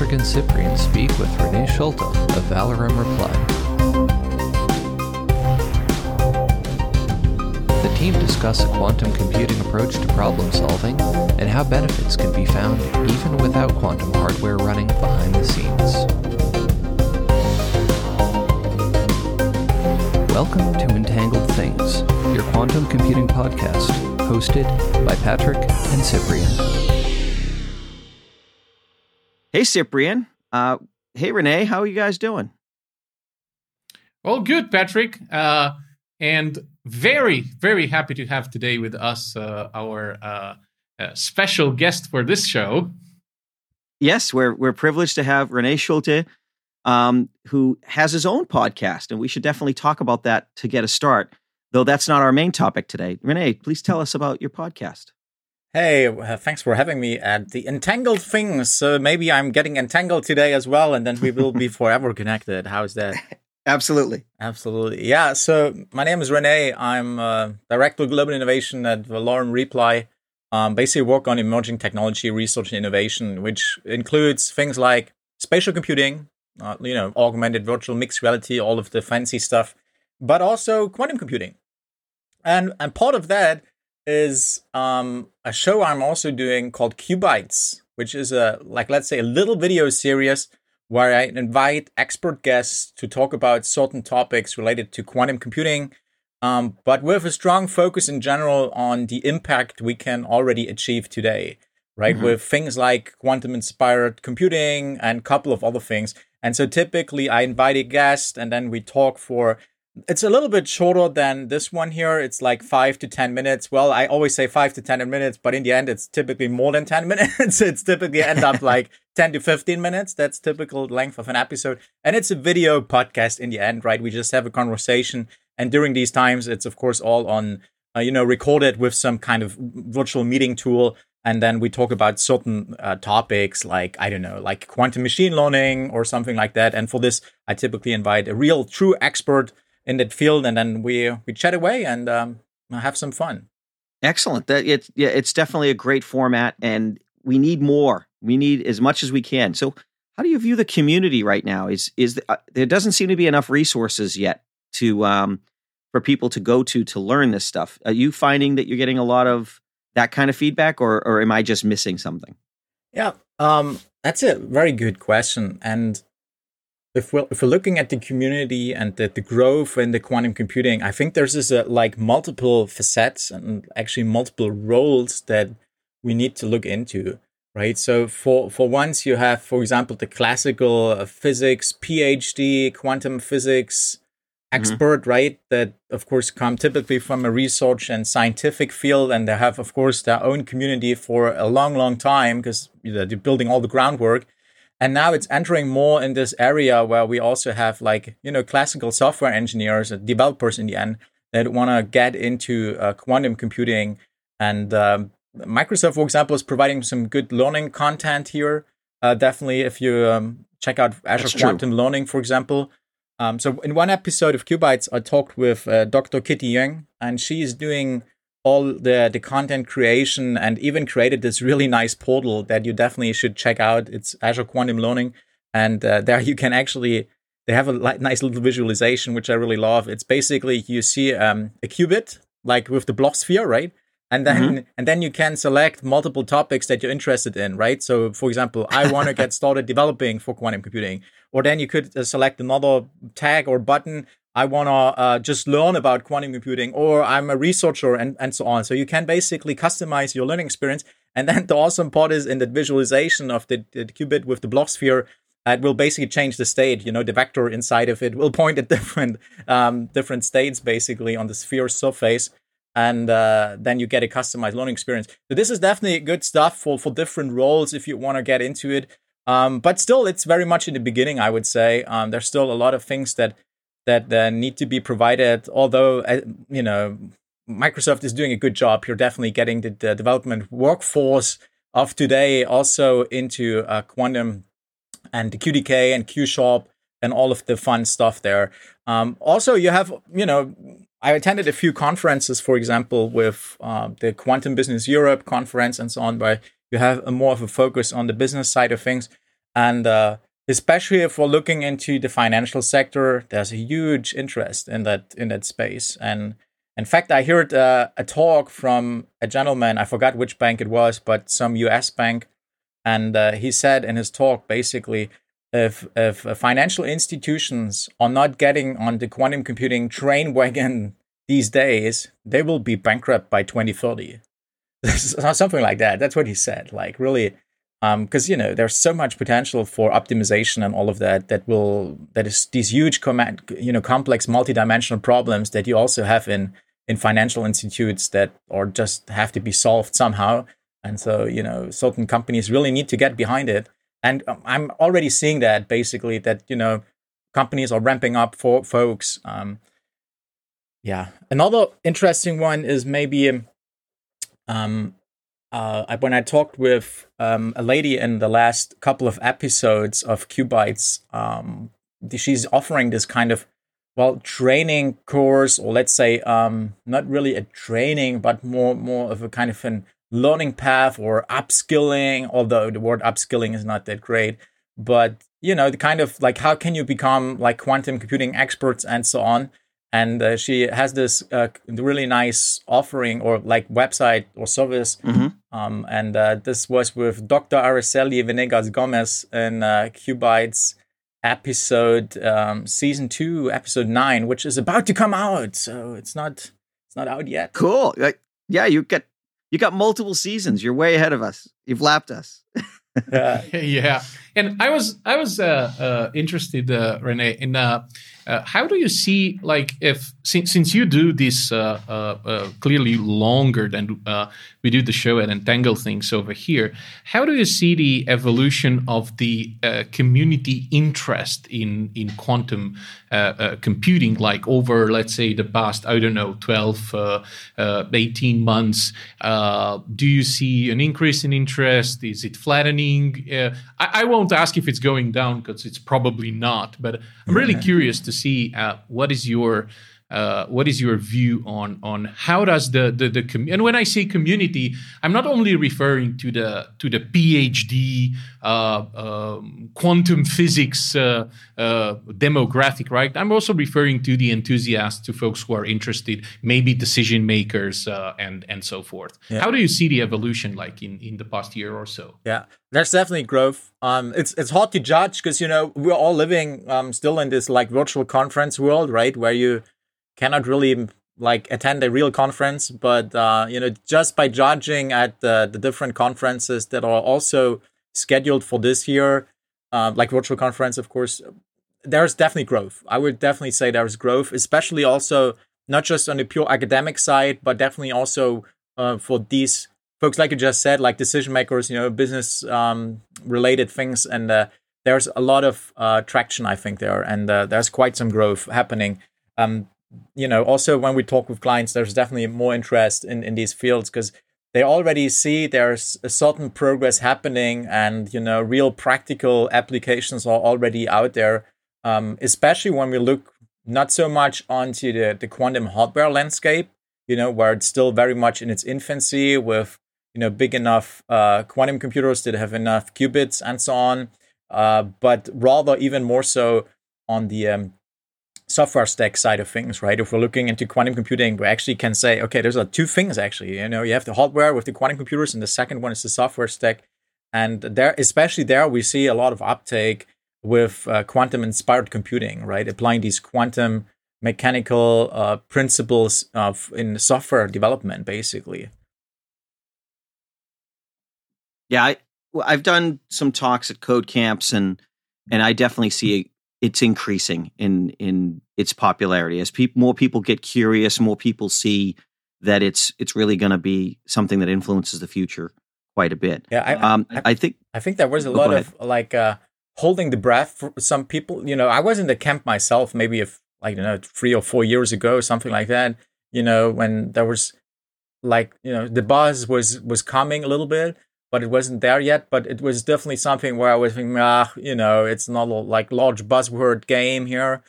Patrick and Ciprian speak with René Schulte of Valorem Reply. The team discuss a quantum computing approach to problem solving and how benefits can be found even without quantum hardware running behind the scenes. Welcome to Entangled Things, your quantum computing podcast, hosted by Patrick and Ciprian. Hey, Ciprian. Uh, hey, René. How are you guys doing? Well, good, Patrick. Uh, and very, very happy to have today with us uh, our uh, uh, special guest for this show. Yes, we're we're privileged to have René Schulte, um, who has his own podcast, and we should definitely talk about that to get a start. Though that's not our main topic today. René, please tell us about your podcast. Hey, uh, thanks for having me at the Entangled Things. So maybe I'm getting entangled today as well, and then we will be forever connected. How's that? Absolutely. Absolutely. Yeah. So my name is René. I'm uh, Director of Global Innovation at Valorem Reply. Um, basically work on emerging technology research and innovation, which includes things like spatial computing, uh, you know, augmented virtual mixed reality, all of the fancy stuff, but also quantum computing. And and part of that is um, a show I'm also doing called Qbytes, which is a like let's say a little video series where I invite expert guests to talk about certain topics related to quantum computing, um, but with a strong focus in general on the impact we can already achieve today, right? Mm-hmm. With things like quantum inspired computing and a couple of other things. And so typically I invite a guest and then we talk for it's a little bit shorter than this one here. It's like five to 10 minutes. Well, I always say five to 10 minutes, but in the end, it's typically more than 10 minutes. it's typically end up like 10 to 15 minutes. That's typical length of an episode. And it's a video podcast in the end, right? We just have a conversation. And during these times, it's of course all on, uh, you know, recorded with some kind of virtual meeting tool. And then we talk about certain uh, topics like, I don't know, like quantum machine learning or something like that. And for this, I typically invite a real true expert in that field, and then we we chat away and um, have some fun. Excellent. That it's yeah, it's definitely a great format, and we need more. We need as much as we can. So, how do you view the community right now? Is is uh, there doesn't seem to be enough resources yet to um, for people to go to to learn this stuff? Are you finding that you're getting a lot of that kind of feedback, or or am I just missing something? Yeah, um, that's a very good question, and if we're, if we're looking at the community and the, the growth in the quantum computing, I think there's this uh, like multiple facets and actually multiple roles that we need to look into, right? So for for once you have, for example, the classical uh, physics PhD, quantum physics expert, mm-hmm. right? That of course come typically from a research and scientific field, and they have of course their own community for a long, long time because you know, they're building all the groundwork and now it's entering more in this area where we also have like you know classical software engineers developers in the end that want to get into uh, quantum computing. And um, microsoft for example is providing some good learning content here. Uh, definitely if you um, check out azure That's quantum true. learning for example. Um, so in one episode of Qbytes i talked with uh, dr kitty Yeung and she's doing all the the content creation and even created this really nice portal that you definitely should check out. It's Azure Quantum Learning, and uh, there you can actually they have a li- nice little visualization which I really love. It's basically you see um, a qubit like with the Bloch sphere, right? And then mm-hmm. and then you can select multiple topics that you're interested in, right? So, for example, I want to get started developing for quantum computing, or then you could uh, select another tag or button I want to uh, just learn about quantum computing, or I'm a researcher, and, and so on. So you can basically customize your learning experience. And then the awesome part is in the visualization of the, the qubit with the Bloch sphere, it will basically change the state. You know, the vector inside of it will point at different um, different states basically on the sphere surface, and uh, then you get a customized learning experience. So this is definitely good stuff for for different roles if you want to get into it. Um, but still, it's very much in the beginning. I would say um, there's still a lot of things that that uh, need to be provided. Although, uh, you know, Microsoft is doing a good job. You're definitely getting the, the development workforce of today also into uh, quantum and the QDK and Q Sharp and all of the fun stuff there. Um, also, you have, you know, I attended a few conferences, for example, with uh, the Quantum Business Europe conference and so on, where you have a more of a focus on the business side of things. and uh, especially if we're looking into the financial sector, there's a huge interest in that in that space. And in fact, I heard uh, a talk from a gentleman. I forgot which bank it was, but some U.S. bank, and uh, he said in his talk basically. If, if financial institutions are not getting on the quantum computing train wagon these days, they will be bankrupt by 2030. Something like that. That's what he said. Like, really, because um, you know there's so much potential for optimization and all of that that will that is these huge com- you know complex multidimensional problems that you also have in in financial institutes that or just have to be solved somehow. And so you know certain companies really need to get behind it. And um, i'm already seeing that basically that you know companies are ramping up for folks. Um, yeah. Another interesting one is maybe um, uh, when I talked with um, a lady in the last couple of episodes of Qbytes, um, she's offering this kind of well training course, or let's say um, not really a training, but more more of a kind of an learning path or upskilling. Although the word upskilling is not that great, but you know the kind of like how can you become like quantum computing experts and so on and uh, she has this uh, really nice offering or like website or service. Mm-hmm. um, and uh, this was with dr araceli venegas gomez in uh, Qbytes episode um, season 2 episode 9 which is about to come out. So it's not it's not out yet. Cool. Yeah you get you got multiple seasons. You're way ahead of us. You've lapped us. Yeah. yeah and i was i was uh, uh, interested René in uh, how do you see, like, if since, since you do this uh, uh, uh clearly longer than uh, we do the show at Entangle Things over here, how do you see the evolution of the uh, community interest in in quantum computing, like over, let's say, the past, I don't know, 12, 18 months? do you see an increase in interest? Is it flattening? I, I, won't ask if it's going down because it's probably not, but I'm really curious to see uh, what is your uh, what is your view on on how does the the, the com- and when I say community, I'm not only referring to the to the PhD uh, um, quantum physics uh, uh, demographic, right? I'm also referring to the enthusiasts, to folks who are interested, maybe decision makers, uh, and and so forth. Yeah. How do you see the evolution like in in the past year or so? Yeah, there's definitely growth. Um, it's it's hard to judge because you know we're all living um, still in this like virtual conference world, right? Where you cannot really like attend a real conference, but uh, you know, just by judging at the, the different conferences that are also scheduled for this year, uh, like virtual conference, of course, there's definitely growth. I would definitely say there's growth, especially also not just on the pure academic side, but definitely also uh, for these folks, like you just said, like decision makers, you know, business um, related things, and uh, there's a lot of uh, traction, I think, there, and uh, there's quite some growth happening. Um, you know, also when we talk with clients, there's definitely more interest in, in these fields because they already see there's a certain progress happening and, you know, real practical applications are already out there. Um, especially when we look not so much onto the, the quantum hardware landscape, you know, where it's still very much in its infancy with, you know, big enough uh, quantum computers that have enough qubits and so on. Uh, but rather even more so on the um, software stack side of things, right? If we're looking into quantum computing, we actually can say, okay, there's two things actually. You know, you have the hardware with the quantum computers, and the second one is the software stack. And there, especially there, we see a lot of uptake with uh, quantum inspired computing, right? Applying these quantum mechanical uh, principles of in software development, basically. Yeah, I, I've done some talks at code camps, and and I definitely see it's increasing in in its popularity as people more people get curious, more people see that it's it's really going to be something that influences the future quite a bit. Yeah, I, um, I, I think I think there was a oh, lot of like uh, holding the breath for some people. You know, I was in the camp myself, maybe if like you know three or four years ago, something like that. You know, when there was like you know the buzz was was coming a little bit, but it wasn't there yet. But it was definitely something where I was thinking, ah, you know, it's not a, like large buzzword game here.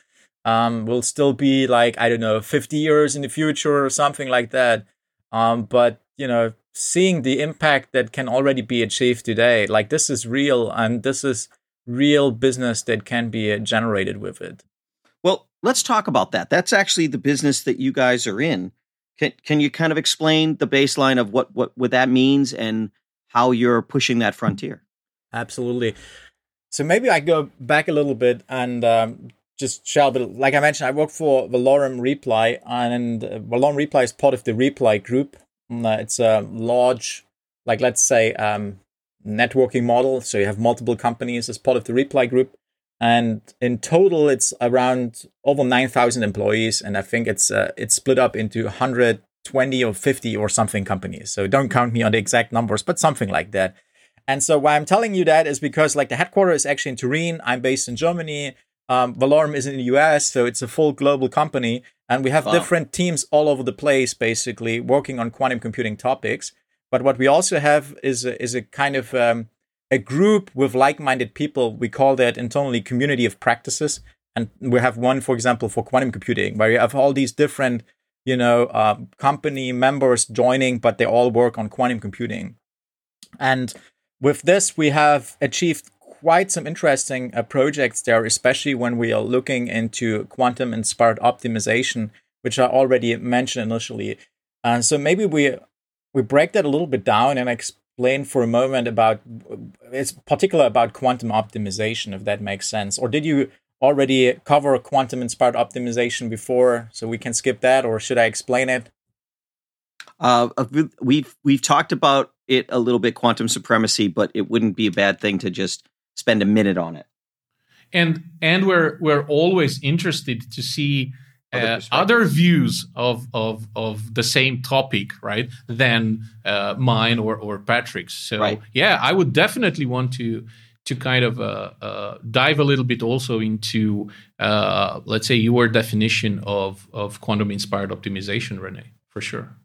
Um, will still be like I don't know, 50 years in the future or something like that. Um, but you know, seeing the impact that can already be achieved today, like this is real, and this is real business that can be generated with it. Well, let's talk about that. That's actually the business that you guys are in. Can can you kind of explain the baseline of what what what that means and how you're pushing that frontier? Absolutely. So maybe I go back a little bit and um, just share a bit. Like I mentioned, I work for Valorem Reply, and uh, Valorem Reply is part of the Reply Group. Mm, uh, it's a large, like let's say, um, networking model. So you have multiple companies as part of the Reply Group, and in total, it's around over nine thousand employees, and I think it's uh, it's split up into hundred twenty or fifty or something companies. So don't count me on the exact numbers, but something like that. And so why I'm telling you that is because like the headquarters is actually in Turin. I'm based in Germany. Um, Valorem is in the US, so it's a full global company, and we have wow. different teams all over the place, basically working on quantum computing topics. But what we also have is a, is a kind of um, a group with like-minded people. We call that internally community of practices, and we have one, for example, for quantum computing, where you have all these different, you know, uh, company members joining, but they all work on quantum computing. And with this, we have achieved quite some interesting uh, projects there, especially when we are looking into quantum inspired optimization, which I already mentioned initially. And uh, so maybe we we break that a little bit down and explain for a moment about it's particular about quantum optimization, if that makes sense. Or did you already cover quantum inspired optimization before, so we can skip that, or should I explain it? Uh, we've we've talked about it a little bit, quantum supremacy, but it wouldn't be a bad thing to just spend a minute on it. And and we're we're always interested to see uh, other views of, of of the same topic, right, than uh, mine or or Patrick's. So right. yeah, I would definitely want to to kind of uh, uh dive a little bit also into uh, let's say your definition of of quantum inspired optimization, René, for sure.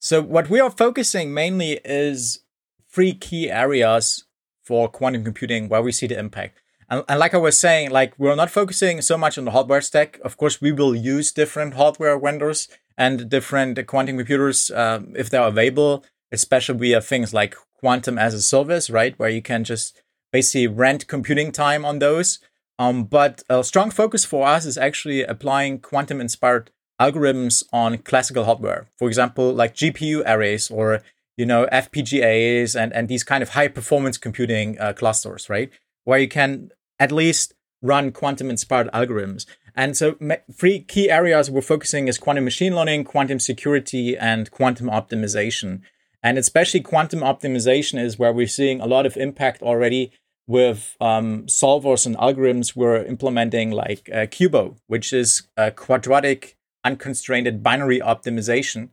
So what we are focusing mainly is three key areas for quantum computing where we see the impact. And, and, like I was saying, like we're not focusing so much on the hardware stack. Of course, we will use different hardware vendors and different quantum computers uh, if they're available, especially via things like quantum as a service, right? Where you can just basically rent computing time on those. Um, but a strong focus for us is actually applying quantum inspired algorithms on classical hardware. For example, like GPU arrays or you know, FPGAs and, and these kind of high performance computing uh, clusters, right? Where you can at least run quantum inspired algorithms. And so three key areas we're focusing is quantum machine learning, quantum security, and quantum optimization. And especially quantum optimization is where we're seeing a lot of impact already with um, solvers and algorithms we're implementing like uh, QUBO, which is a quadratic unconstrained binary optimization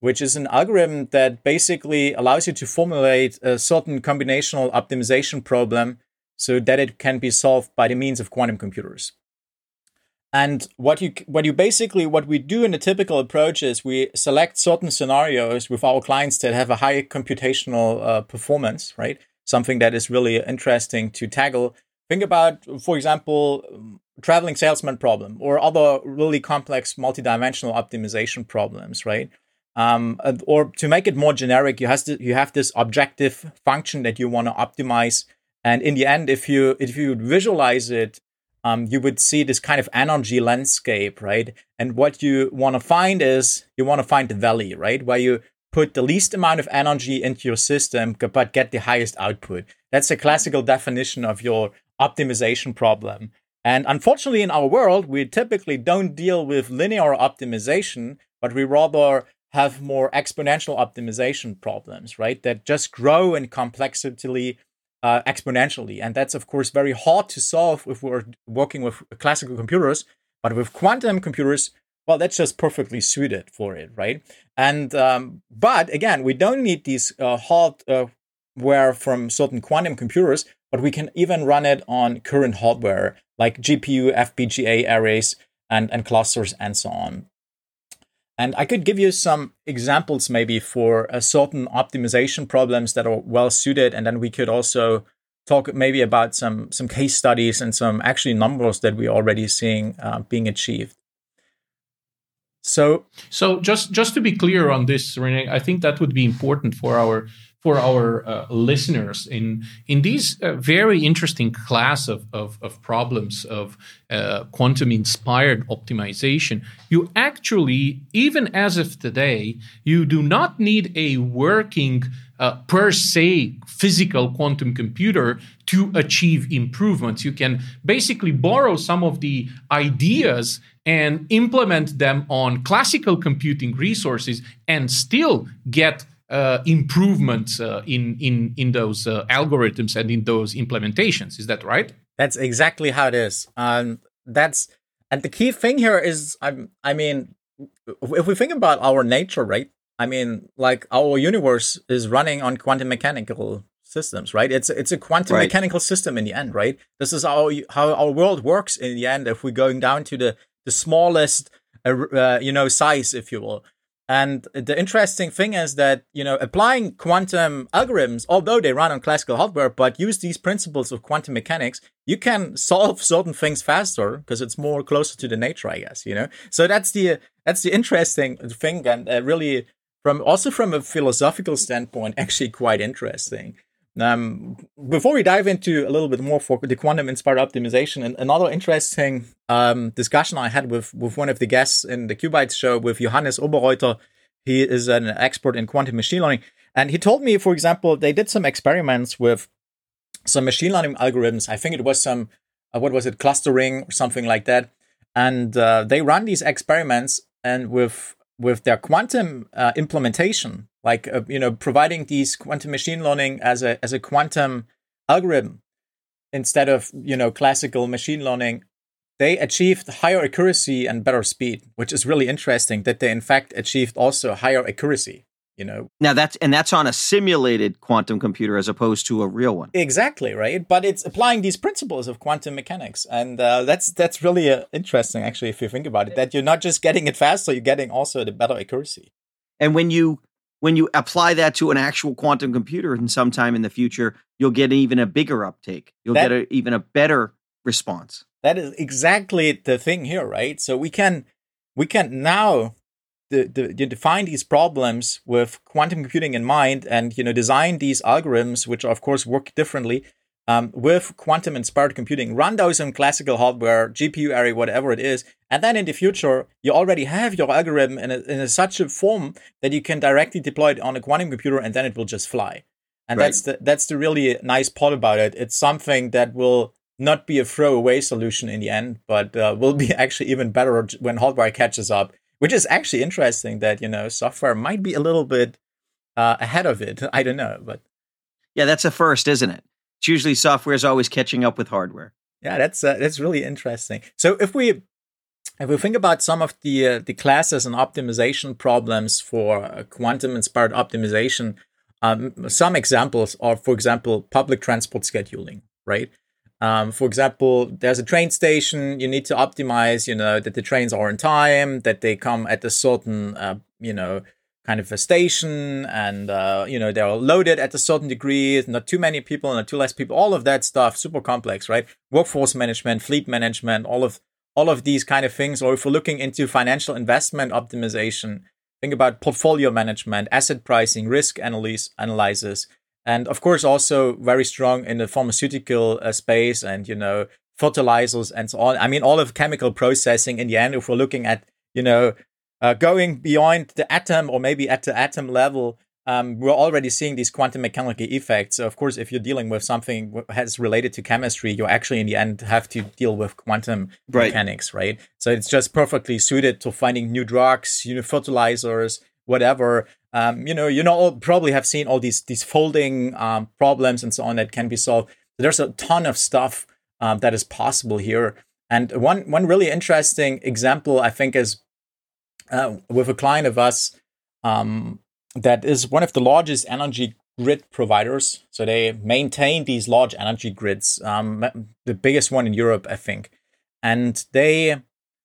which is an algorithm that basically allows you to formulate a certain combinational optimization problem so that it can be solved by the means of quantum computers. And what you what you basically what we do in a typical approach is we select certain scenarios with our clients that have a high computational uh, performance, right? Something that is really interesting to tackle. Think about, for example, traveling salesman problem or other really complex multidimensional optimization problems, right? um, or to make it more generic, you have to, you have this objective function that you want to optimize, and in the end, if you if you visualize it, um, you would see this kind of energy landscape, right? And what you want to find is you want to find the valley, right, where you put the least amount of energy into your system but get the highest output. That's a classical definition of your optimization problem. And unfortunately, in our world, we typically don't deal with linear optimization, but we rather have more exponential optimization problems, right? That just grow in complexity uh, exponentially. And that's, of course, very hard to solve if we're working with classical computers. But with quantum computers, well, that's just perfectly suited for it, right? And um, but again, we don't need these uh, hardware from certain quantum computers, but we can even run it on current hardware like GPU, FPGA arrays, and, and clusters, and so on. And I could give you some examples maybe for a certain optimization problems that are well suited. And then we could also talk maybe about some, some case studies and some actually numbers that we're already seeing uh, being achieved. So, so just just to be clear on this, René, I think that would be important for our for our uh, listeners. In in these uh, very interesting class of, of, of problems of uh, quantum inspired optimization you actually even as of today you do not need a working uh, per se physical quantum computer to achieve improvements. You can basically borrow some of the ideas and implement them on classical computing resources and still get uh, improvements uh, in in in those uh, algorithms and in those implementations. Is that right? That's exactly how it is. Um, that's and the key thing here is, I I mean, if we think about our nature, right? I mean, like our universe is running on quantum mechanical systems, right? It's it's a quantum right. mechanical system in the end, right? This is how how our world works in the end. If we're going down to the the smallest, uh, uh you know, size, if you will. And the interesting thing is that, you know, applying quantum algorithms, although they run on classical hardware, but use these principles of quantum mechanics, you can solve certain things faster because it's more closer to the nature, I guess, you know? So that's the, that's the interesting thing. And uh, really from, also from a philosophical standpoint, actually quite interesting. Um, before we dive into a little bit more for the quantum inspired optimization, and another interesting um, discussion I had with, with one of the guests in the Qbytes show with Johannes Oberreuter. He is an expert in quantum machine learning. And he told me, for example, they did some experiments with some machine learning algorithms. I think it was some, uh, what was it, clustering or something like that. And uh, they run these experiments and with with their quantum uh, implementation, like uh, you know, providing these quantum machine learning as a as a quantum algorithm instead of you know classical machine learning, they achieved higher accuracy and better speed, which is really interesting. That they in fact achieved also higher accuracy you know? Now that's and that's on a simulated quantum computer as opposed to a real one. Exactly right? But it's applying these principles of quantum mechanics and uh, that's that's really uh, interesting actually if you think about it that you're not just getting it faster you're getting also the better accuracy. And when you when you apply that to an actual quantum computer and sometime in the future you'll get even a bigger uptake. You'll that, get a, even a better response. That is exactly the thing here right? So we can we can now the, the, you define these problems with quantum computing in mind and you know design these algorithms which of course work differently um, with quantum inspired computing. Run those on classical hardware gpu array whatever it is. And then in the future you already have your algorithm in, a, in a such a form that you can directly deploy it on a quantum computer and then it will just fly. And right. that's the that's the really nice part about it. It's something that will not be a throwaway solution in the end but uh, will be actually even better when hardware catches up which is actually interesting that you know software might be a little bit uh, ahead of it. I don't know, but yeah, that's a first, isn't it? It's usually software is always catching up with hardware. Yeah, that's uh, that's really interesting. So if we if we think about some of the uh, the classes and optimization problems for uh, quantum inspired optimization, um, some examples are, for example, public transport scheduling, right? Um, for example, there's a train station. You need to optimize, you know, that the trains are on time, that they come at a certain, uh, you know, kind of a station, and uh, you know they're loaded at a certain degree. Not too many people, not too less people. All of that stuff, super complex, right? Workforce management, fleet management, all of all of these kind of things. Or if we're looking into financial investment optimization, think about portfolio management, asset pricing, risk analysis, analysis and of course also very strong in the pharmaceutical uh, space and you know fertilizers and so on i mean all of chemical processing in the end if we're looking at you know uh, going beyond the atom or maybe at the atom level um, we're already seeing these quantum mechanical effects. So of course, if you're dealing with something that's related to chemistry, you actually in the end have to deal with quantum right. mechanics, right? So it's just perfectly suited to finding new drugs, you know, fertilizers, whatever um, you know, you know, probably have seen all these these folding um, problems and so on that can be solved. There's a ton of stuff um, that is possible here. And one one really interesting example, I think, is uh, with a client of us um, that is one of the largest energy grid providers. So they maintain these large energy grids, um, the biggest one in Europe, I think, and they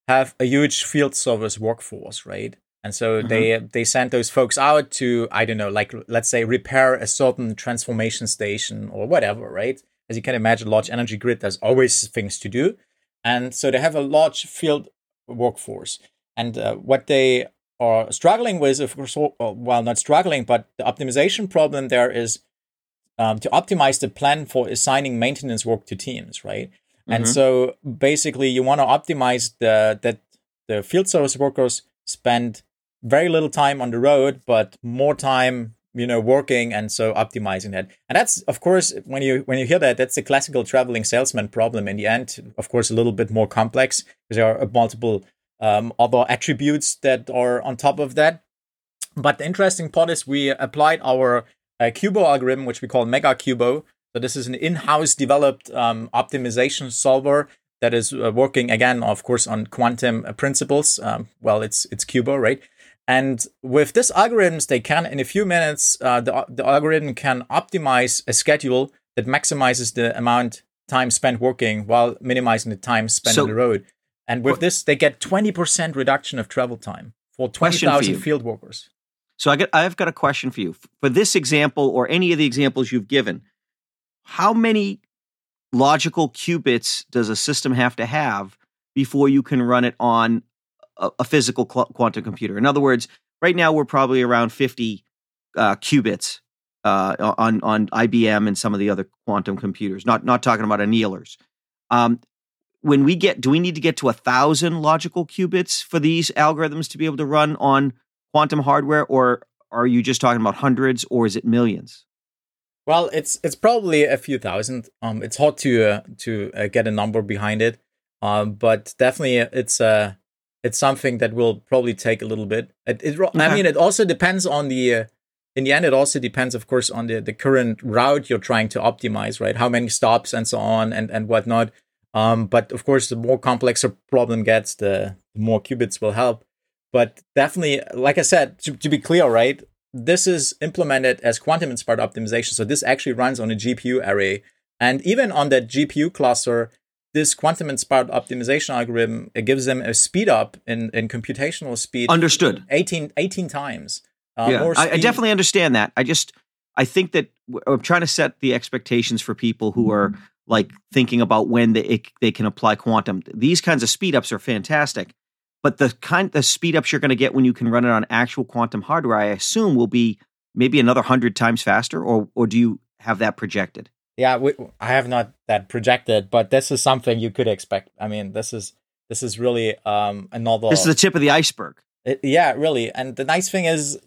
have a huge field service workforce, right? And so mm-hmm. they they sent those folks out to I don't know, like let's say repair a certain transformation station or whatever, right? As you can imagine, large energy grid, there's always things to do, and so they have a large field workforce. And uh, what they are struggling with, of course, well, not struggling, but the optimization problem there is um, to optimize the plan for assigning maintenance work to teams, right? Mm-hmm. And so basically, you want to optimize the that the field service workers spend very little time on the road, but more time, you know, working and so optimizing that. And that's, of course, when you when you hear that, that's a classical traveling salesman problem. In the end, of course, a little bit more complex because there are multiple um, other attributes that are on top of that. But the interesting part is we applied our uh, QUBO algorithm, which we call Mega QUBO. So this is an in-house developed um, optimization solver that is uh, working again, of course, on quantum uh, principles. Um, well, it's it's QUBO, right? And with this algorithms, they can in a few minutes, uh, the the algorithm can optimize a schedule that maximizes the amount time spent working while minimizing the time spent so, on the road. And with this, they get 20% reduction of travel time for 20,000 field workers. So I get, I've got a question for you. For this example or any of the examples you've given, how many logical qubits does a system have to have before you can run it on a, a physical cl- quantum computer? In other words, right now we're probably around 50 uh, qubits uh, on on IBM and some of the other quantum computers. Not not talking about annealers. Um, when we get, do we need to get to a thousand logical qubits for these algorithms to be able to run on quantum hardware, or are you just talking about hundreds, or is it millions? Well, it's it's probably a few thousand. Um, it's hard to uh, to uh, get a number behind it, um, but definitely it's uh it's something that will probably take a little bit. It, it okay. I mean, it also depends on the. Uh, in the end, it also depends, of course, on the, the current route you're trying to optimize, right? How many stops and so on and, and whatnot. Um, but of course, the more complex a problem gets, the, the more qubits will help. But definitely, like I said, to, to be clear, right? This is implemented as quantum inspired optimization. So this actually runs on a GPU array. And even on that GPU cluster, this quantum inspired optimization algorithm it gives them a speed up in, in computational speed. Understood. 18, 18 times. Uh, yeah, I, I, definitely understand that. I just, I think that I'm trying to set the expectations for people who are like thinking about when they it, they can apply quantum. These kinds of speed ups are fantastic, but the kind the speed ups you're going to get when you can run it on actual quantum hardware, I assume, will be maybe another hundred times faster. Or or do you have that projected? Yeah, we, I have not that projected, but this is something you could expect. I mean, this is this is really um, another. This is the tip of the iceberg. It, yeah, really. And the nice thing is,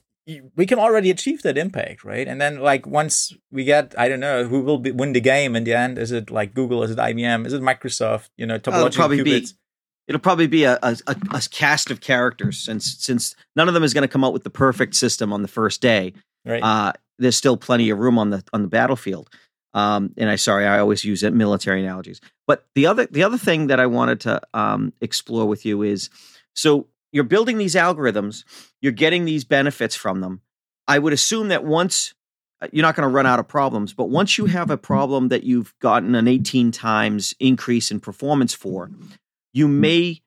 we can already achieve that impact, right? And then like once we get, I don't know, who will be, win the game in the end? Is it like Google? Is it IBM? Is it Microsoft? You know, topological it'll probably qubits. Be, it'll probably be a, a, a, cast of characters, since since none of them is going to come out with the perfect system on the first day. Right. Uh, there's still plenty of room on the on the battlefield. Um, and I sorry, I always use military analogies. But the other the other thing that I wanted to um, explore with you is so you're building these algorithms, you're getting these benefits from them. I would assume that once uh, you're not going to run out of problems, but once you have a problem that you've gotten an 18 times increase in performance for, you may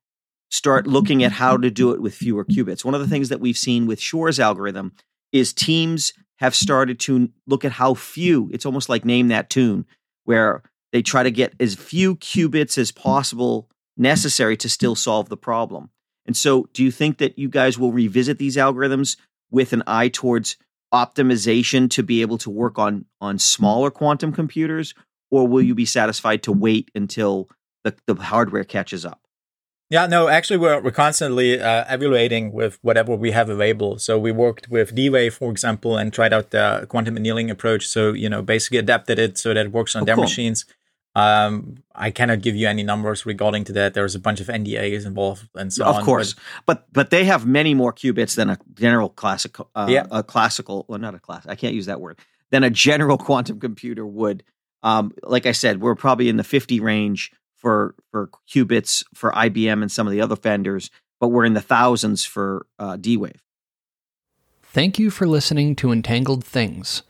start looking at how to do it with fewer qubits. One of the things that we've seen with Shor's algorithm is teams have started to look at how few, it's almost like name that tune, where they try to get as few qubits as possible necessary to still solve the problem. And so, do you think that you guys will revisit these algorithms with an eye towards optimization to be able to work on on smaller quantum computers, or will you be satisfied to wait until the, the hardware catches up? Yeah, no, actually, we're, we're constantly uh, evaluating with whatever we have available. So we worked with D-Wave, for example, and tried out the quantum annealing approach. So, you know, basically adapted it so that it works on oh, their cool. machines. Um, I cannot give you any numbers regarding to that. There's a bunch of NDAs involved and so of on. Of course, but, but, but they have many more qubits than a general classical. Uh, yeah. a classical. Well, not a class. I can't use that word. Than a general quantum computer would. Um, like I said, we're probably in the 50 range for for qubits for IBM and some of the other vendors, but we're in the thousands for uh, D-Wave. Thank you for listening to Entangled Things.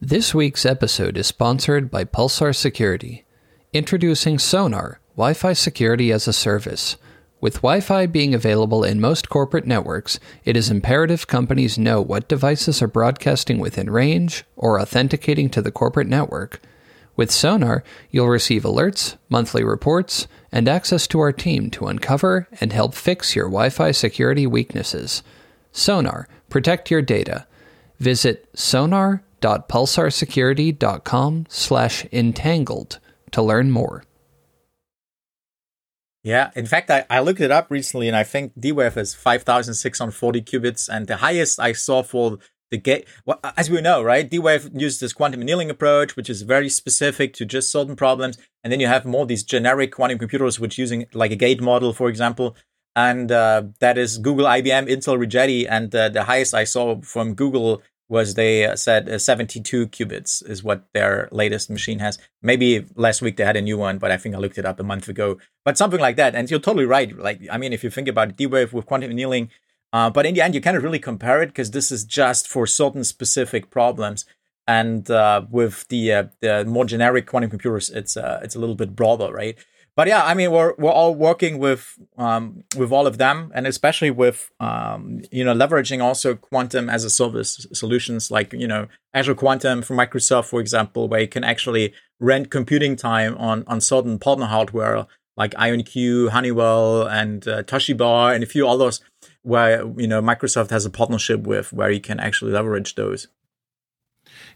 This week's episode is sponsored by Pulsar Security. Introducing Sonar, Wi Fi security as a service. With Wi Fi being available in most corporate networks, it is imperative companies know what devices are broadcasting within range or authenticating to the corporate network. With Sonar, you'll receive alerts, monthly reports, and access to our team to uncover and help fix your Wi Fi security weaknesses. Sonar, protect your data. Visit sonar.pulsarsecurity.com slash entangled to learn more. Yeah, in fact, I, I looked it up recently, and I think D-Wave is 5,640 qubits, and the highest I saw for the gate. Well, as we know, right, D-Wave uses this quantum annealing approach, which is very specific to just certain problems, and then you have more these generic quantum computers, which using like a gate model, for example, and uh, that is Google, IBM, Intel, Rigetti, and uh, the highest I saw from Google was they said uh, 72 qubits is what their latest machine has. Maybe last week they had a new one, but I think I looked it up a month ago. But something like that. And you're totally right. Like, I mean, if you think about D-Wave with quantum annealing, uh, but in the end, you cannot really compare it because this is just for certain specific problems. And uh, with the uh, the more generic quantum computers, it's uh, it's a little bit broader, right? but yeah, I mean, we're we're all working with um, with all of them, and especially with um, you know leveraging also quantum as a service solutions like you know Azure Quantum from Microsoft, for example, where you can actually rent computing time on on certain partner hardware like IonQ, Honeywell, and uh, Toshiba, and a few others, where you know Microsoft has a partnership with, where you can actually leverage those.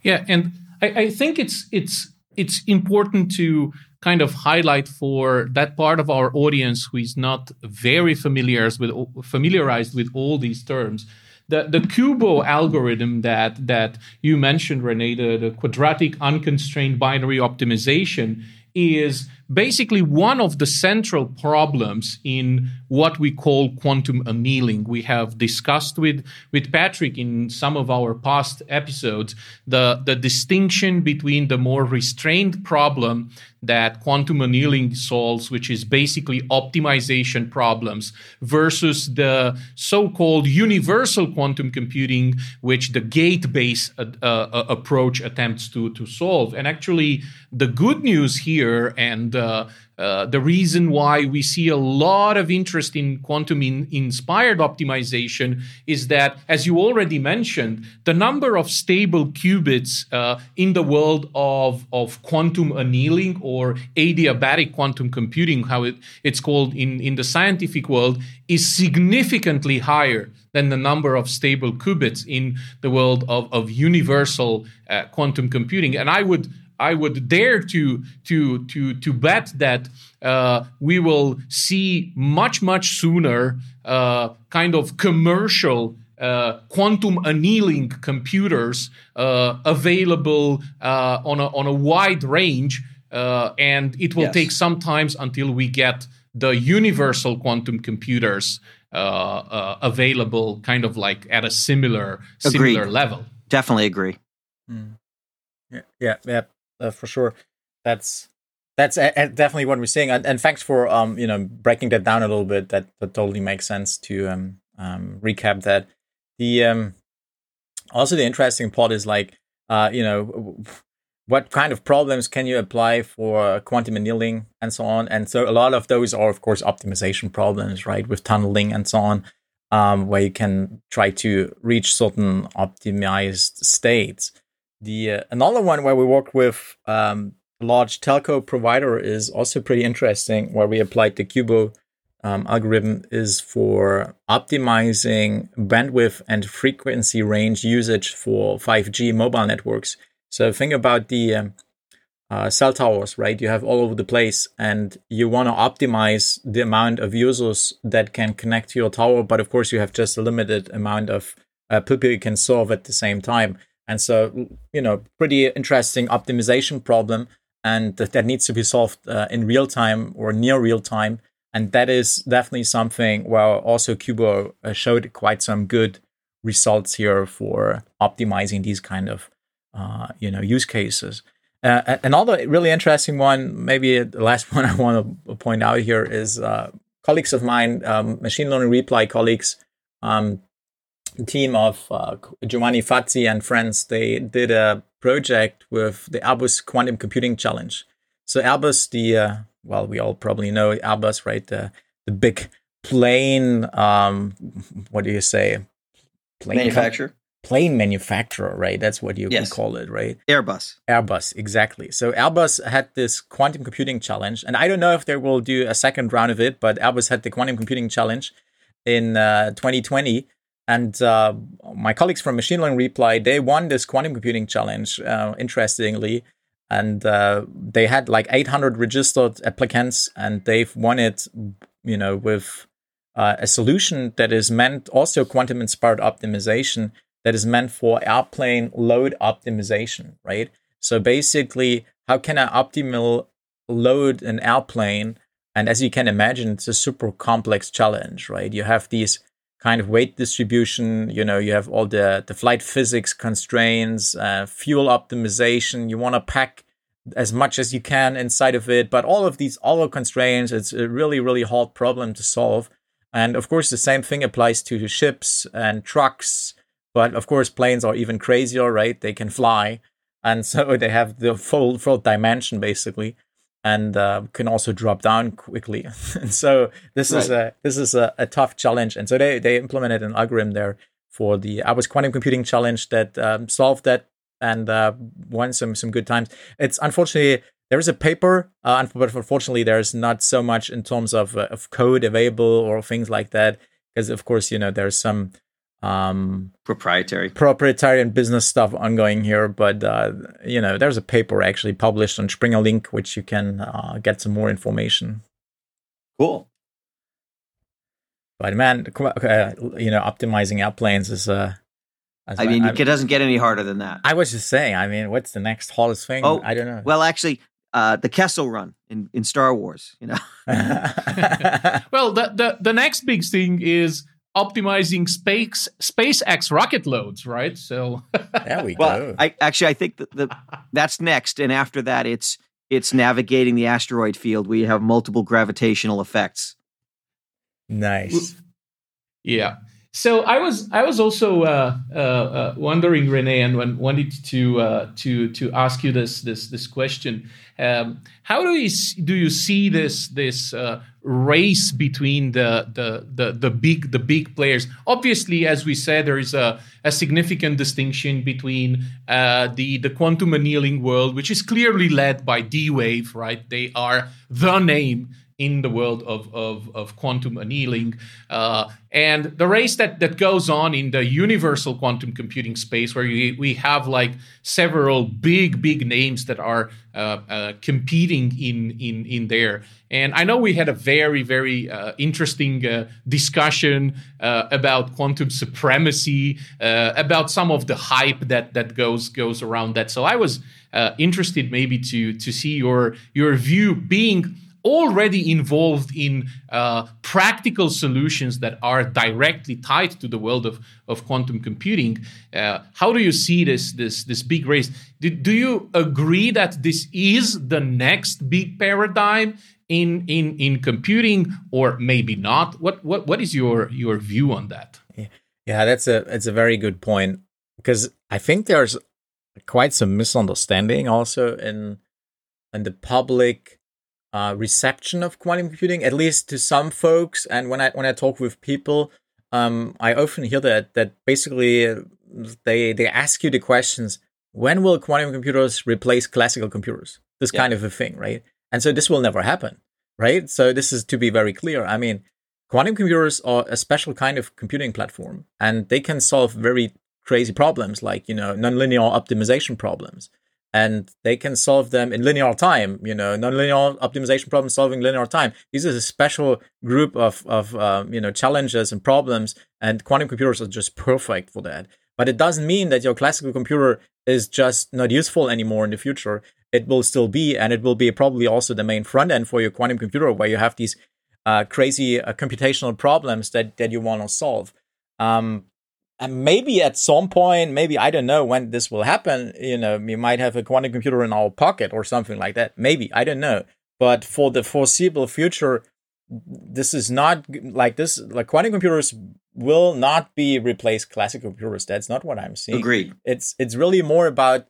Yeah, and I, I think it's it's it's important to kind of highlight for that part of our audience who is not very familiar with familiarized with all these terms the the QUBO algorithm that that you mentioned René, the, the quadratic unconstrained binary optimization is basically one of the central problems in what we call quantum annealing. We have discussed with, with Patrick in some of our past episodes the, the distinction between the more restrained problem that quantum annealing solves, which is basically optimization problems, versus the so called universal quantum computing, which the gate based uh, uh, approach attempts to, to solve. And actually, the good news here and uh, uh, the reason why we see a lot of interest in quantum in inspired optimization is that, as you already mentioned, the number of stable qubits uh, in the world of, of quantum annealing or adiabatic quantum computing, how it, it's called in, in the scientific world, is significantly higher than the number of stable qubits in the world of, of universal uh, quantum computing. And I would I would dare to to to to bet that uh, we will see much much sooner uh, kind of commercial uh, quantum annealing computers uh, available uh, on a on a wide range, uh, and it will yes. take some times until we get the universal quantum computers available, kind of like at a similar Agreed. similar level. Definitely agree. Mm. Yeah, yeah, yeah uh, for sure. That's that's a, a definitely what we're seeing. And, and, thanks for um you know breaking that down a little bit. That that totally makes sense to um um recap that. The um also the interesting part is like uh you know what kind of problems can you apply for quantum annealing and so on and so a lot of those are of course optimization problems right with tunneling and so on um, where you can try to reach certain optimized states the uh, another one where we work with um, a large telco provider is also pretty interesting. Where we applied the QUBO um, algorithm is for optimizing bandwidth and frequency range usage for 5G mobile networks. So think about the um, uh, cell towers, right? You have all over the place, and you want to optimize the amount of users that can connect to your tower. But of course, you have just a limited amount of uh, people you can serve at the same time. And so, you know, pretty interesting optimization problem, and that, that needs to be solved uh, in real time or near real time. And that is definitely something where also QUBO uh, showed quite some good results here for optimizing these kind of, uh, you know, use cases. Uh, another really interesting one, maybe the last one I want to point out here is uh, colleagues of mine, um, machine learning reply colleagues, um, team of uh, Giovanni Fazzi and friends, they did a project with the Airbus Quantum Computing Challenge. So Airbus, the uh, well, we all probably know Airbus, right? The the big plane, um, what do you say? Plane manufacturer. plane manufacturer, right? That's what you yes. can call it, right? Airbus. Airbus, exactly. So Airbus had this quantum computing challenge, and I don't know if they will do a second round of it, but Airbus had the quantum computing challenge in uh, 2020 And uh, my colleagues from Machine Learning Reply, they won this quantum computing challenge, uh, interestingly. And uh, they had like 800 registered applicants, and they've won it, you know, with uh, a solution that is meant also quantum inspired optimization that is meant for airplane load optimization, right? So basically, how can I optimal load an airplane? And as you can imagine, it's a super complex challenge, right? You have these kind of weight distribution, you know, you have all the, the flight physics constraints, uh, fuel optimization. You want to pack as much as you can inside of it, but all of these other constraints, it's a really, really hard problem to solve. And of course, the same thing applies to ships and trucks. But of course, planes are even crazier, right? They can fly, and so they have the full full dimension basically, and uh, can also drop down quickly. and so this right. is a this is a, a, tough challenge. And so they they implemented an algorithm there for the Airbus Quantum Computing Challenge that um, solved that and uh, won some some good times. It's unfortunately there is a paper, uh, but unfortunately, there's not so much in terms of uh, of code available or things like that. Because of course, you know, there's some um, proprietary proprietary and business stuff ongoing here. But uh, you know, there's a paper actually published on SpringerLink, which you can uh, get some more information. Cool. But man, uh, you know, optimizing airplanes is uh, I mean, it doesn't get any harder than that. I was just saying. I mean, what's the next hardest thing? Oh, I don't know. Well, actually, uh, the Kessel Run in, in Star Wars. You know. well, the, the the next big thing is optimizing space SpaceX rocket loads, right? So there we well, go. I actually I think that the that's next, and after that, it's it's navigating the asteroid field where you have multiple gravitational effects. Nice. Yeah. So I was I was also uh, uh, uh, wondering, René, and wanted to uh, to to ask you this this this question. Um, how do you do you see this this uh, race between the, the the the big the big players? Obviously, as we said, there is a, a significant distinction between uh, the the quantum annealing world, which is clearly led by D-Wave, right? They are the name in the world of, of, of quantum annealing. Uh, and the race that, that goes on in the universal quantum computing space, where we, we have like several big, big names that are uh, uh, competing in, in, in there. And I know we had a very, very uh, interesting uh, discussion uh, about quantum supremacy, about some of the hype that, that goes, goes around that. So I was interested maybe to, to see your, your view being already involved in uh, practical solutions that are directly tied to the world of, of quantum computing. Uh, how do you see this this this big race? Do, do you agree that this is the next big paradigm in in in computing, or maybe not? What what what is your your view on that? Yeah, that's a that's a very good point because I think there's quite some misunderstanding also in in the public uh, reception of quantum computing, at least to some folks. And when I when I talk with people, um, I often hear that that basically uh, they they ask you the questions: When will quantum computers replace classical computers? This yeah. kind of a thing, right? And so this will never happen, right? So this is to be very clear. I mean, quantum computers are a special kind of computing platform, and they can solve very crazy problems like you know nonlinear optimization problems and they can solve them in linear time. You know, nonlinear optimization problem solving linear time. These is a special group of of um, you know challenges and problems, and quantum computers are just perfect for that. But it doesn't mean that your classical computer is just not useful anymore in the future. It will still be, and it will be probably also the main front end for your quantum computer, where you have these uh, crazy uh, computational problems that that you want to solve. Um, and maybe at some point, maybe I don't know when this will happen. You know, we might have a quantum computer in our pocket or something like that. Maybe I don't know. But for the foreseeable future, this is not like this. Like quantum computers will not be replaced classical computers. That's not what I'm saying. Agreed. It's it's really more about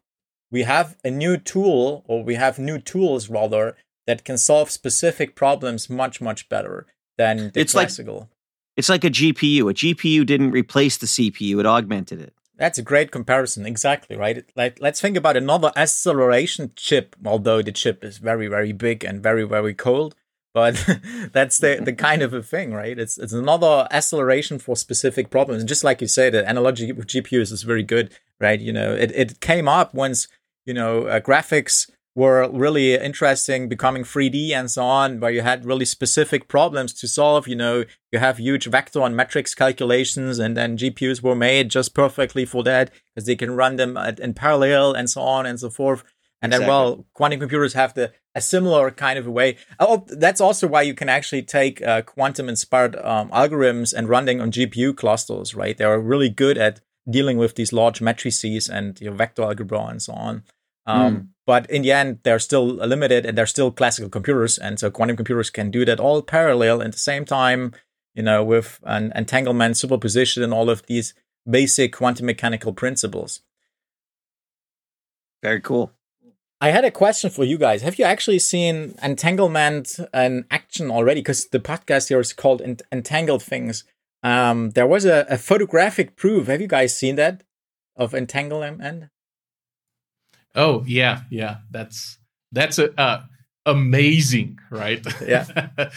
we have a new tool or we have new tools rather that can solve specific problems much much better than the it's classical. Like, it's like a GPU. A GPU didn't replace the CPU, it augmented it. That's a great comparison. Exactly, right? Like, let's think about another acceleration chip, although the chip is very, very big and very, very cold. but that's the the kind of a thing, right? It's it's another acceleration for specific problems. And just like you said, the analogy with GPUs is very good, right? You know, it it came up once you know uh, graphics were really interesting, becoming 3D and so on, where you had really specific problems to solve. You know, you have huge vector and matrix calculations, and then GPUs were made just perfectly for that because they can run them at, in parallel and so on and so forth. And exactly. then, well, quantum computers have the a similar kind of a way. Oh, that's also why you can actually take uh, quantum-inspired um, algorithms and run them on GPU clusters, right? They are really good at dealing with these large matrices and you know, vector algebra and so on. Um, mm. But in the end, they're still limited and they're still classical computers. And so quantum computers can do that all parallel at the same time, you know, with an entanglement, superposition, and all of these basic quantum mechanical principles. Very cool. I had a question for you guys. Have you actually seen entanglement in action already? Because the podcast here is called Entangled Things. Um, there was a, a, photographic proof. Have you guys seen that of entanglement? Oh yeah, yeah. That's that's a uh, amazing, right? Yeah.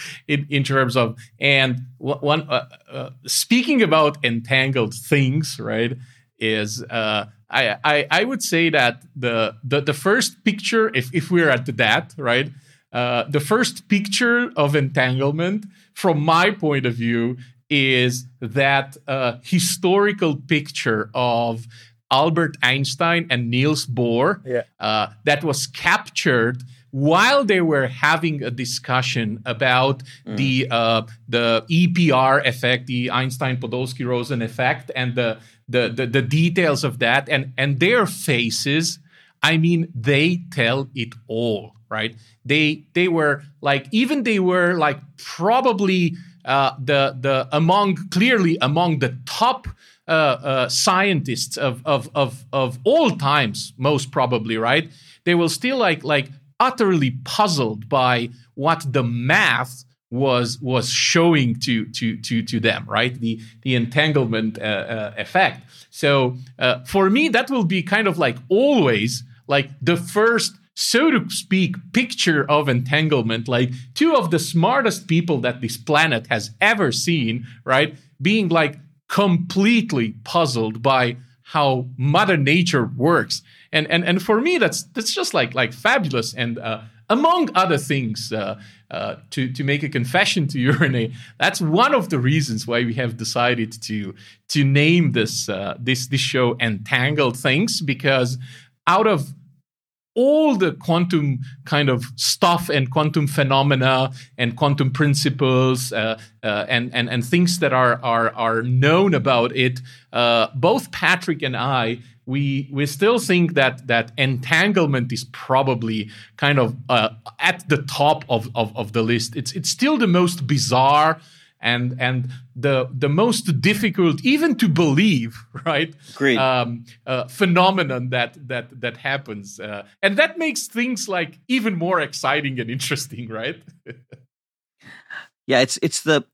in in terms of and one uh, uh, speaking about entangled things, right? Is uh, I, I I would say that the the the first picture, if if we're at that, right? Uh, the first picture of entanglement, from my point of view, is that uh, historical picture of Albert Einstein and Niels Bohr yeah. uh, that was captured while they were having a discussion about mm. the uh, the EPR effect, the Einstein-Podolsky-Rosen effect, and the, the, the the details of that, and and their faces. I mean, they tell it all, right? They they were like even they were like probably uh, the the among clearly among the top uh, uh, scientists of, of, of, of all times, most probably, right? They will still like like utterly puzzled by what the math was was showing to to to to them, right? The the entanglement uh, uh, effect. So uh, for me, that will be kind of like always like the first so to speak, picture of entanglement, like two of the smartest people that this planet has ever seen, right? Being like completely puzzled by how mother nature works. And and and for me that's that's just like like fabulous. And uh, among other things uh, uh, to to make a confession to you René that's one of the reasons why we have decided to to name this uh, this this show entangled things because out of all the quantum kind of stuff and quantum phenomena and quantum principles uh, uh, and, and, and things that are, are, are known about it, uh, both Patrick and I, we, we still think that, that entanglement is probably kind of uh, at the top of, of, of the list. It's, it's still the most bizarre and and the the most difficult even to believe right um, uh, phenomenon that that that happens uh, and that makes things like even more exciting and interesting right? Yeah it's it's the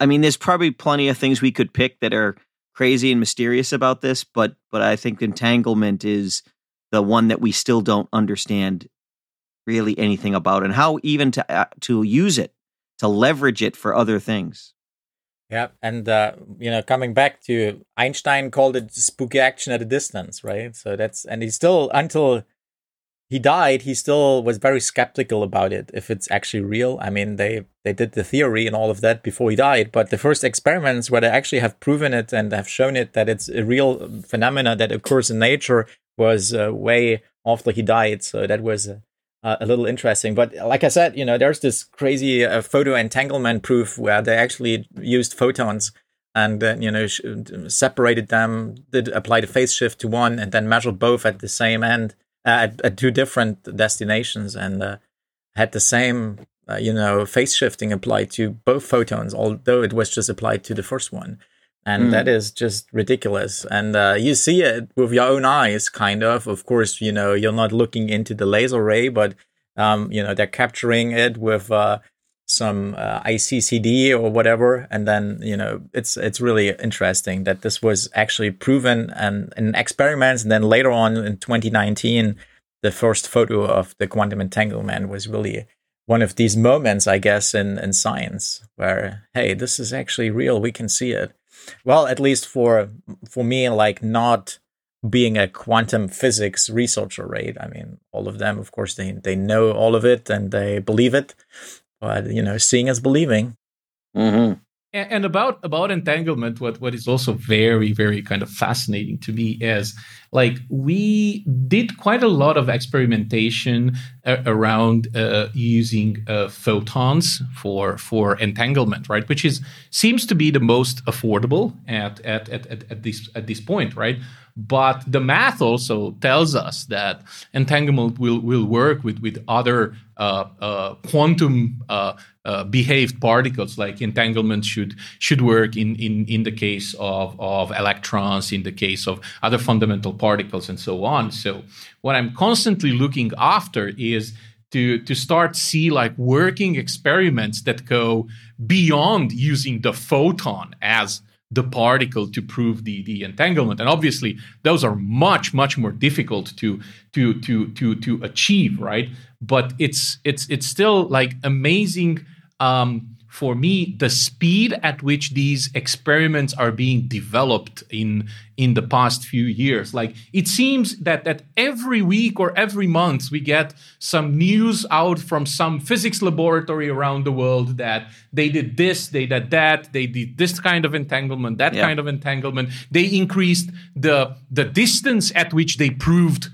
i mean there's probably plenty of things we could pick that are crazy and mysterious about this but but i think entanglement is the one that we still don't understand really anything about and how even to uh, to use it to leverage it for other things. Yeah, and uh, you know, coming back to Einstein called it spooky action at a distance, right? So that's and he still until he died, he still was very skeptical about it if it's actually real. I mean, they they did the theory and all of that before he died, but the first experiments where they actually have proven it and have shown it that it's a real phenomena that occurs in nature was uh, way after he died. So that was uh, uh, a little interesting. But like I said, you know, there's this crazy uh, photo entanglement proof where they actually used photons and then you know sh- separated them, did apply the phase shift to one, and then measured both at the same end uh, at, at, two different destinations, and uh, had the same uh, you know phase shifting applied to both photons, although it was just applied to the first one and mm. that is just ridiculous and uh, you see it with your own eyes kind of of course you know you're not looking into the laser ray but um, you know they're capturing it with uh, some uh, ICCD or whatever and then you know it's it's really interesting that this was actually proven and in experiments and then later on in 2019 the first photo of the quantum entanglement was really one of these moments, I guess, in, in science where, hey, this is actually real. We can see it. Well, at least for for me, like not being a quantum physics researcher, right? I mean, all of them, of course, they they know all of it and they believe it, but you know, seeing is believing. Mm-hmm. And about about entanglement, what what is also very very kind of fascinating to me is like we did quite a lot of experimentation uh, around uh, using uh, photons for for entanglement, right? Which is seems to be the most affordable at at, at, at this at this point, right? But the math also tells us that entanglement will, will work with, with other uh, uh, quantum uh, uh, behaved particles, like entanglement should should work in, in, in the case of, of electrons, in the case of other fundamental particles, and so on. So what I'm constantly looking after is to to start see like working experiments that go beyond using the photon as the particle to prove the, the entanglement. And obviously, those are much, much more difficult to to to to to achieve, right? But it's it's it's still like amazing um, for me the speed at which these experiments are being developed in in the past few years like it seems that that every week or every month we get some news out from some physics laboratory around the world that they did this they did that they did this kind of entanglement that yeah. kind of entanglement they increased the the distance at which they proved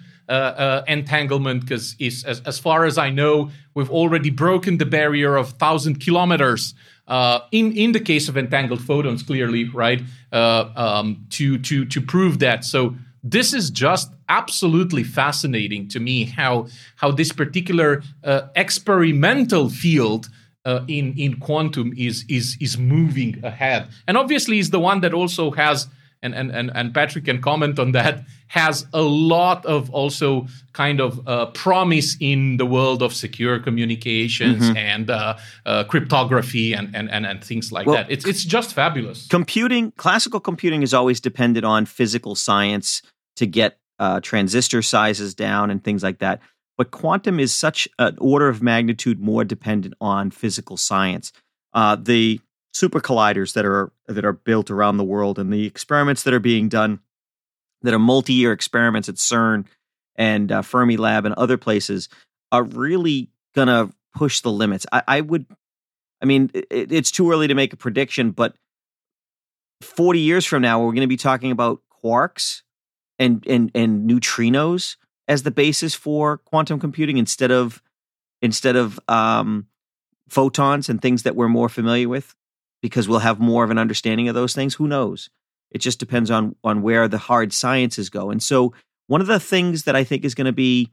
entanglement because as, as far as I know, we've already broken the barrier of thousand kilometers. Uh, in in the case of entangled photons, clearly, right? Uh, um, to to to prove that. So this is just absolutely fascinating to me how how this particular uh, experimental field uh, in in quantum is is is moving ahead, and obviously is the one that also has and and and, and Patrick can comment on that, has a lot of also kind of uh, promise in the world of secure communications mm-hmm. and uh, uh, cryptography and, and and and things like well, that. It's it's just fabulous. Computing, classical computing, is always depended on physical science to get uh, transistor sizes down and things like that. But quantum is such an order of magnitude more dependent on physical science. Uh, the super colliders that are that are built around the world and the experiments that are being done that are multi-year experiments at CERN and uh, Fermilab and other places are really gonna push the limits. I, I would, I mean, it, it's too early to make a prediction, but forty years from now, we're going to be talking about quarks and and and neutrinos as the basis for quantum computing instead of instead of um, photons and things that we're more familiar with because we'll have more of an understanding of those things. Who knows? It just depends on on where the hard sciences go. And so one of the things that I think is going to be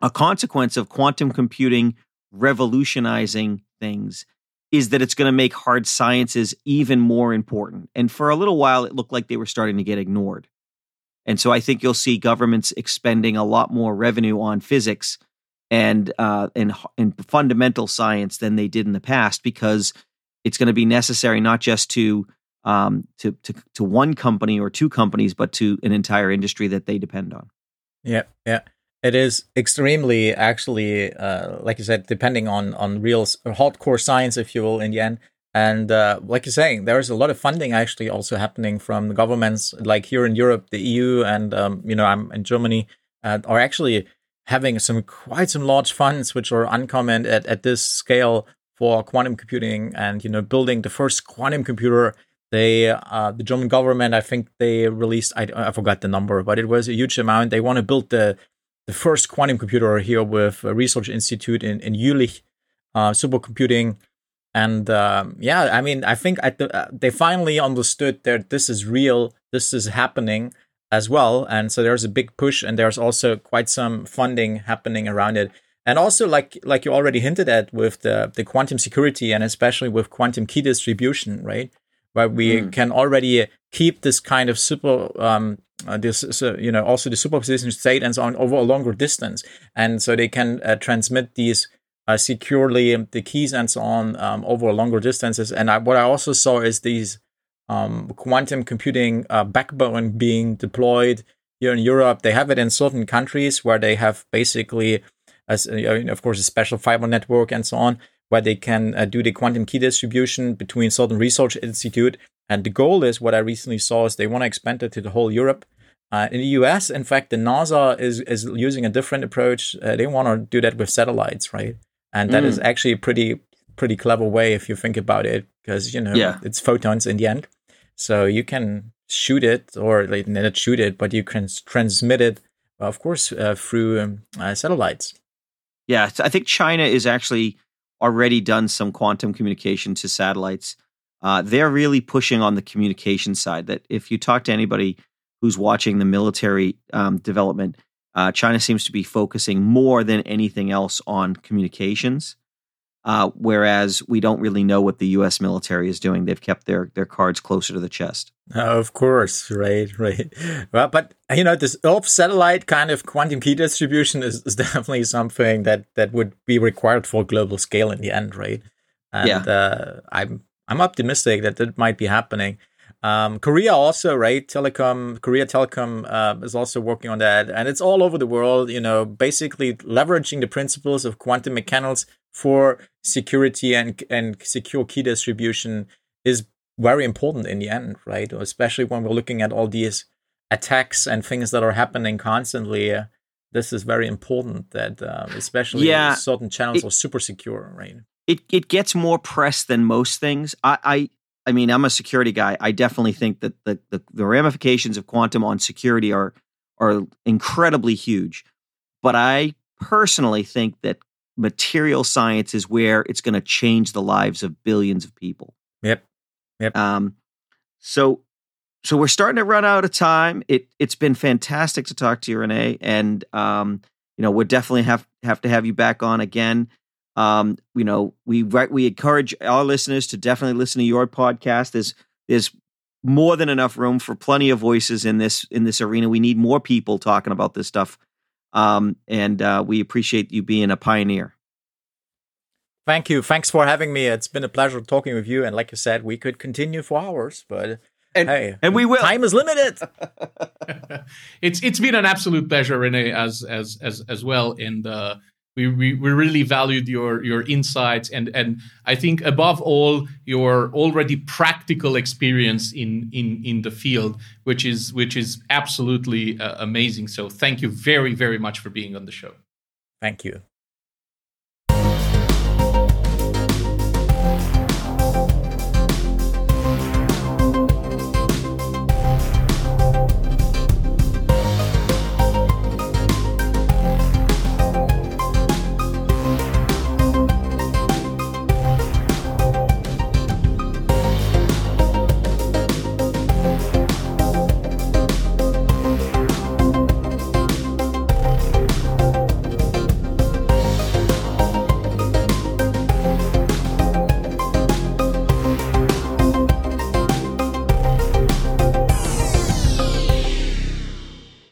a consequence of quantum computing revolutionizing things is that it's going to make hard sciences even more important. And for a little while, it looked like they were starting to get ignored. And so I think you'll see governments expending a lot more revenue on physics and uh, and, and fundamental science than they did in the past because it's going to be necessary not just to um, to, to to one company or two companies, but to an entire industry that they depend on. Yeah, yeah, it is extremely actually, uh, like you said, depending on on real hardcore science, if you will, in the end. And uh, like you're saying, there is a lot of funding actually also happening from the governments, like here in Europe, the EU, and um, you know, I'm in Germany, uh, are actually having some quite some large funds, which are uncommon at, at this scale for quantum computing and you know building the first quantum computer. They uh, the german government i think they released I, I forgot the number but it was a huge amount. They want to build the the first quantum computer here with a research institute in in Jülich uh, supercomputing. And um, yeah i mean i think uh, they finally understood that this is real this is happening as well. And so there's a big push and there's also quite some funding happening around it and also like like you already hinted at with the the quantum security and especially with quantum key distribution right? Where we mm. can already keep this kind of super um uh, this so, you know also the superposition state and so on over a longer distance. And so they can uh, transmit these uh, securely the keys and so on um, over longer distances. And I, what i also saw is these um, quantum computing uh, backbone being deployed here in europe. They have it in certain countries where they have basically as of course a special fiber network and so on, where they can uh, do the quantum key distribution between certain research institute. And the goal is what I recently saw is they want to expand it to the whole Europe. Uh, in the US, in fact, the NASA is is using a different approach. Uh, they want to do that with satellites, right? And that mm. is actually a pretty pretty clever way if you think about it, because you know yeah. it's photons in the end, so you can shoot it or like, not shoot it, but you can transmit it, of course, uh, through um, uh, satellites. Yeah, I think China is actually already done some quantum communication to satellites. Uh, they're really pushing on the communication side. That if you talk to anybody who's watching the military um, development, uh, China seems to be focusing more than anything else on communications. Uh, whereas we don't really know what the U.S. military is doing. They've kept their their cards closer to the chest. of course, right, right. Well, but you know, this off satellite kind of quantum key distribution is, is, definitely something that that would be required for global scale in the end, right? And yeah. uh, I'm I'm optimistic that that might be happening. Um, Korea also, right? Telecom, Korea Telecom uh, is also working on that, and it's all over the world. You know, basically leveraging the principles of quantum mechanics for security and and secure key distribution is very important in the end, right? Especially when we're looking at all these attacks and things that are happening constantly. Uh, this is very important that, uh, especially yeah, certain channels it, are super secure, right? It it gets more press than most things. I, I I mean, I'm a security guy. I definitely think that the, the, the ramifications of quantum on security are are incredibly huge. But I personally think that material science is where it's going to change the lives of billions of people. Yep. Yep. Um, so so we're starting to run out of time. It it's been fantastic to talk to you, René, and um, you know, we'll definitely have have to have you back on again. Um, you know, we we encourage our listeners to definitely listen to your podcast. There's there's more than enough room for plenty of voices in this in this arena. We need more people talking about this stuff um, and uh, we appreciate you being a pioneer. Thank you. Thanks for having me. It's been a pleasure talking with you. And like you said, we could continue for hours, but and, hey, and we will. Time is limited. it's it's been an absolute pleasure, René, as as as as well. And uh, we, we, really valued your your insights and and I think above all your already practical experience in in in the field, which is which is absolutely uh, amazing. So thank you very very much for being on the show. Thank you.